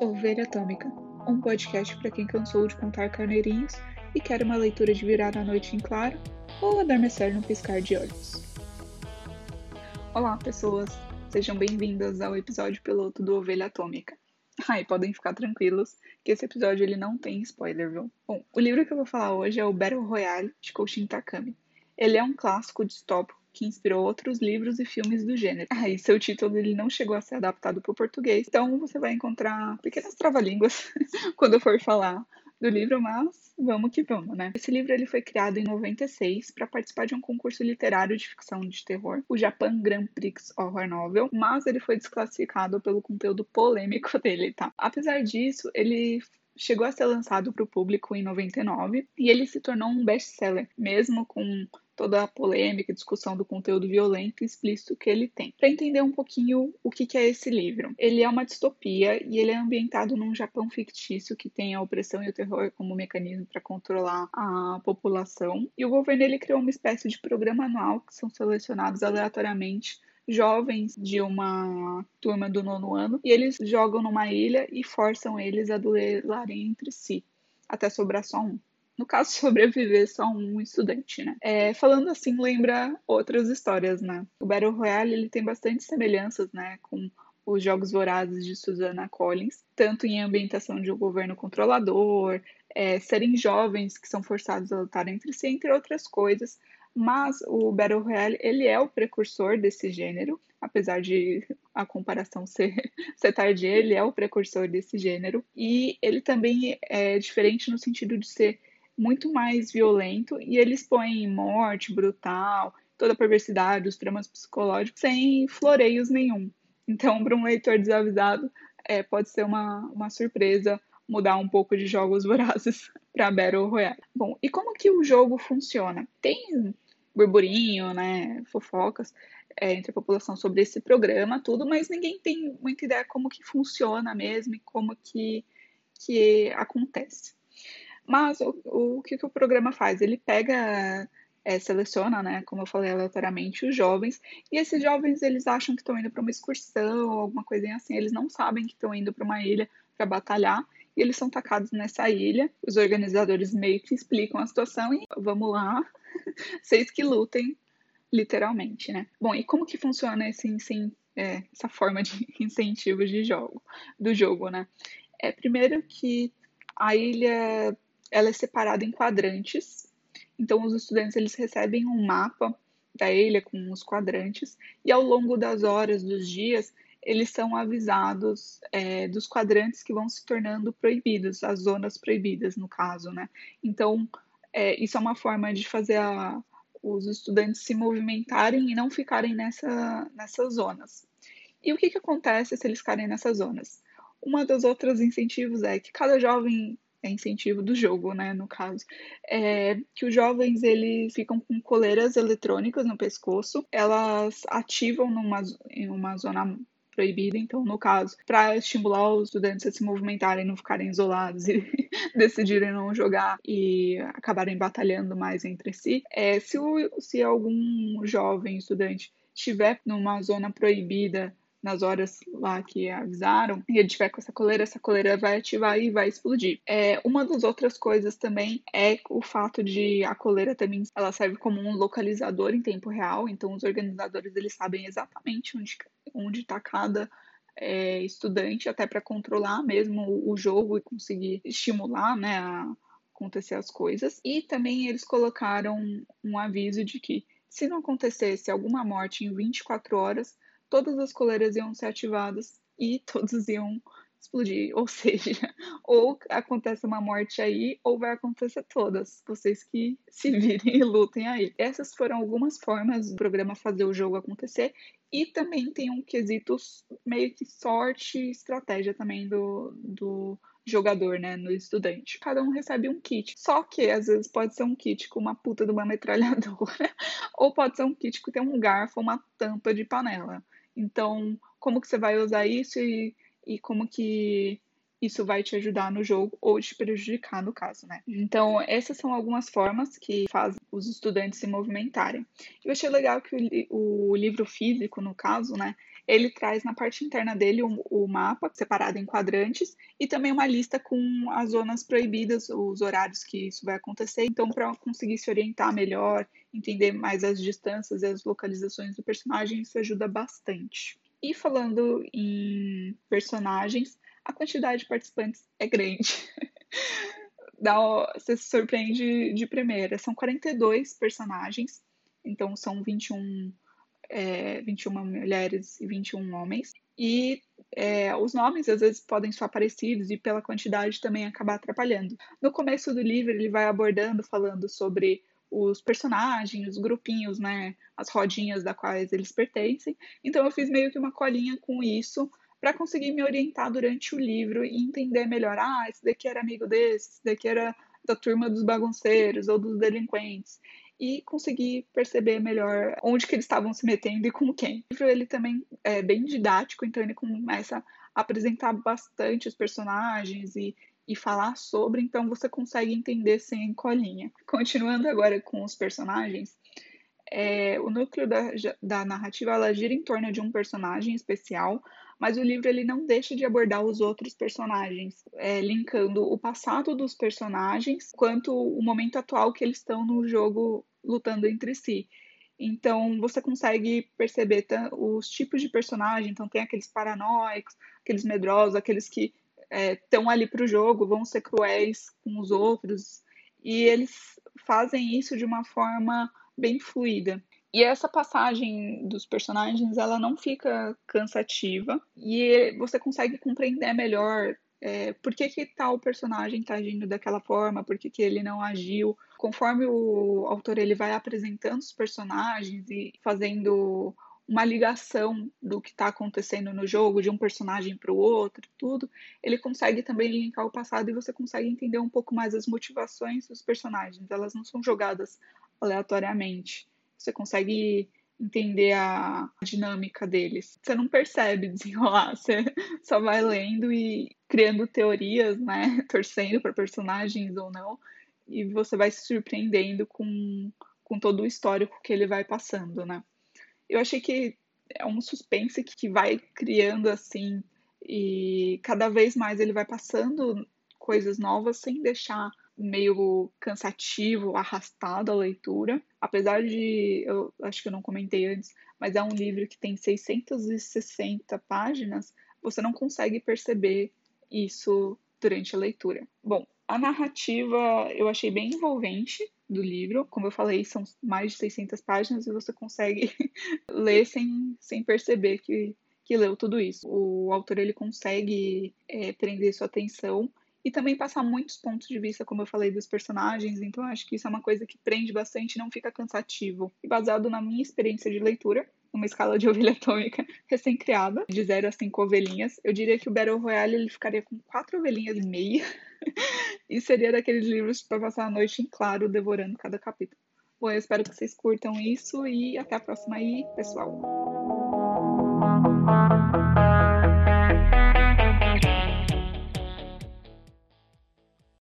Ovelha Atômica, um podcast para quem cansou de contar carneirinhos e quer uma leitura de virada à noite em claro ou adormecer no piscar de olhos. Olá, pessoas! Sejam bem-vindas ao episódio piloto do Ovelha Atômica. Ai, podem ficar tranquilos que esse episódio ele não tem spoiler, viu? Bom, o livro que eu vou falar hoje é o Battle Royale de Kouchin Takami. Ele é um clássico distópico que inspirou outros livros e filmes do gênero. Ah, e seu título ele não chegou a ser adaptado para o português, então você vai encontrar pequenas trava-línguas quando eu for falar do livro, mas vamos que vamos, né? Esse livro ele foi criado em 96 para participar de um concurso literário de ficção de terror, o Japan Grand Prix Horror Novel, mas ele foi desclassificado pelo conteúdo polêmico dele, tá? Apesar disso, ele chegou a ser lançado para o público em 99 e ele se tornou um best-seller, mesmo com toda a polêmica e discussão do conteúdo violento e explícito que ele tem. Para entender um pouquinho o que, é esse livro, ele é uma distopia e ele é ambientado num Japão fictício que tem a opressão e o terror como mecanismo para controlar a população. E o governo ele criou uma espécie de programa anual que são selecionados aleatoriamente jovens de uma turma do nono ano e eles jogam numa ilha e forçam eles a duelarem entre si até sobrar só um no caso, sobreviver só um estudante, né? É, falando assim, lembra outras histórias, né? O Battle Royale, ele tem bastante semelhanças, né, com os Jogos Vorazes de Susana Collins, tanto em ambientação de um governo controlador, é, serem jovens que são forçados a lutar entre si, entre outras coisas, mas o Battle Royale, ele é o precursor desse gênero, apesar de a comparação ser, ser tardia, ele é o precursor desse gênero, e ele também é diferente no sentido de ser muito mais violento e eles põem morte brutal, toda a perversidade, os dramas psicológicos, sem floreios nenhum. Então, para um leitor desavisado, é, pode ser uma, uma surpresa mudar um pouco de jogos vorazes para Battle Royale. Bom, e como que o jogo funciona? Tem burburinho, né, fofocas é, entre a população sobre esse programa, tudo, mas ninguém tem muita ideia como que funciona mesmo e como que, que acontece. Mas o, o que, que o programa faz? Ele pega, é, seleciona, né, como eu falei aleatoriamente, os jovens, e esses jovens eles acham que estão indo para uma excursão alguma coisinha assim, eles não sabem que estão indo para uma ilha para batalhar, e eles são tacados nessa ilha. Os organizadores meio que explicam a situação e vamos lá, vocês que lutem, literalmente, né? Bom, e como que funciona esse, é, essa forma de incentivo de jogo, do jogo, né? É primeiro que a ilha ela é separada em quadrantes. Então, os estudantes eles recebem um mapa da ilha com os quadrantes e ao longo das horas, dos dias, eles são avisados é, dos quadrantes que vão se tornando proibidos, as zonas proibidas, no caso, né? Então, é, isso é uma forma de fazer a, os estudantes se movimentarem e não ficarem nessa, nessas zonas. E o que, que acontece se eles ficarem nessas zonas? Uma das outras incentivos é que cada jovem é incentivo do jogo, né, no caso, é que os jovens eles ficam com coleiras eletrônicas no pescoço, elas ativam numa, em uma zona proibida, então, no caso, para estimular os estudantes a se movimentarem, não ficarem isolados e decidirem não jogar e acabarem batalhando mais entre si, é, se, o, se algum jovem estudante estiver numa zona proibida nas horas lá que avisaram, e ele tiver com essa coleira, essa coleira vai ativar e vai explodir. É, uma das outras coisas também é o fato de a coleira também ela serve como um localizador em tempo real, então os organizadores eles sabem exatamente onde onde está cada é, estudante, até para controlar mesmo o jogo e conseguir estimular, né, a acontecer as coisas. E também eles colocaram um aviso de que se não acontecesse alguma morte em 24 horas, todas as coleiras iam ser ativadas e todos iam explodir. Ou seja, ou acontece uma morte aí, ou vai acontecer todas. Vocês que se virem e lutem aí. Essas foram algumas formas do programa fazer o jogo acontecer. E também tem um quesito meio que sorte e estratégia também do, do jogador, né, no estudante. Cada um recebe um kit. Só que às vezes pode ser um kit com uma puta de uma metralhadora, ou pode ser um kit que tem um garfo, uma tampa de panela. Então, como que você vai usar isso e, e como que isso vai te ajudar no jogo ou te prejudicar no caso, né? Então, essas são algumas formas que fazem os estudantes se movimentarem. Eu achei legal que o, o livro físico, no caso, né, ele traz na parte interna dele o, mapa separado em quadrantes e também uma lista com as zonas proibidas, os horários que isso vai acontecer. Então, para conseguir se orientar melhor, entender mais as distâncias e as localizações do personagem, isso ajuda bastante. E falando em personagens, a quantidade de participantes é grande. Dá, você se surpreende de primeira. São 42 personagens, então são 21 é, 21 mulheres e 21 homens. E é, os nomes às vezes podem ser parecidos e pela quantidade também acabar atrapalhando. No começo do livro ele vai abordando, falando sobre os personagens, os grupinhos, né, as rodinhas da quais eles pertencem. Então eu fiz meio que uma colinha com isso para conseguir me orientar durante o livro e entender melhor, ah, esse daqui era amigo desse, esse daqui era da turma dos bagunceiros ou dos delinquentes e conseguir perceber melhor onde que eles estavam se metendo e com quem. O livro ele também é bem didático, então ele começa a apresentar bastante os personagens e, e falar sobre, então você consegue entender sem colinha. Continuando agora com os personagens, é, o núcleo da, da narrativa gira em torno de um personagem especial, mas o livro ele não deixa de abordar os outros personagens, é, linkando o passado dos personagens quanto o momento atual que eles estão no jogo lutando entre si. Então você consegue perceber os tipos de personagem, então tem aqueles paranoicos, aqueles medrosos, aqueles que estão é, ali para o jogo, vão ser cruéis com os outros, e eles fazem isso de uma forma bem fluida. E essa passagem dos personagens, ela não fica cansativa e você consegue compreender melhor é, por que, que tal personagem está agindo daquela forma, por que, que ele não agiu. Conforme o autor ele vai apresentando os personagens e fazendo uma ligação do que está acontecendo no jogo, de um personagem para o outro, tudo, ele consegue também linkar o passado e você consegue entender um pouco mais as motivações dos personagens. Elas não são jogadas aleatoriamente você consegue entender a dinâmica deles. Você não percebe desenrolar, você só vai lendo e criando teorias, né, torcendo para personagens ou não, e você vai se surpreendendo com, com todo o histórico que ele vai passando, né. Eu achei que é um suspense que vai criando assim e cada vez mais ele vai passando coisas novas sem deixar meio cansativo, arrastado a leitura. Apesar de, eu acho que eu não comentei antes, mas é um livro que tem 660 páginas, você não consegue perceber isso durante a leitura. Bom, a narrativa eu achei bem envolvente do livro. Como eu falei, são mais de 600 páginas e você consegue ler sem, sem perceber que, que leu tudo isso. O autor ele consegue é, prender sua atenção e também passar muitos pontos de vista, como eu falei, dos personagens. Então, acho que isso é uma coisa que prende bastante e não fica cansativo. E baseado na minha experiência de leitura, uma escala de ovelha atômica recém-criada, de 0 a 5 ovelhinhas, eu diria que o Battle Royale ele ficaria com 4 ovelhinhas e meia. e seria daqueles livros para passar a noite em claro, devorando cada capítulo. Bom, eu espero que vocês curtam isso e até a próxima aí, pessoal.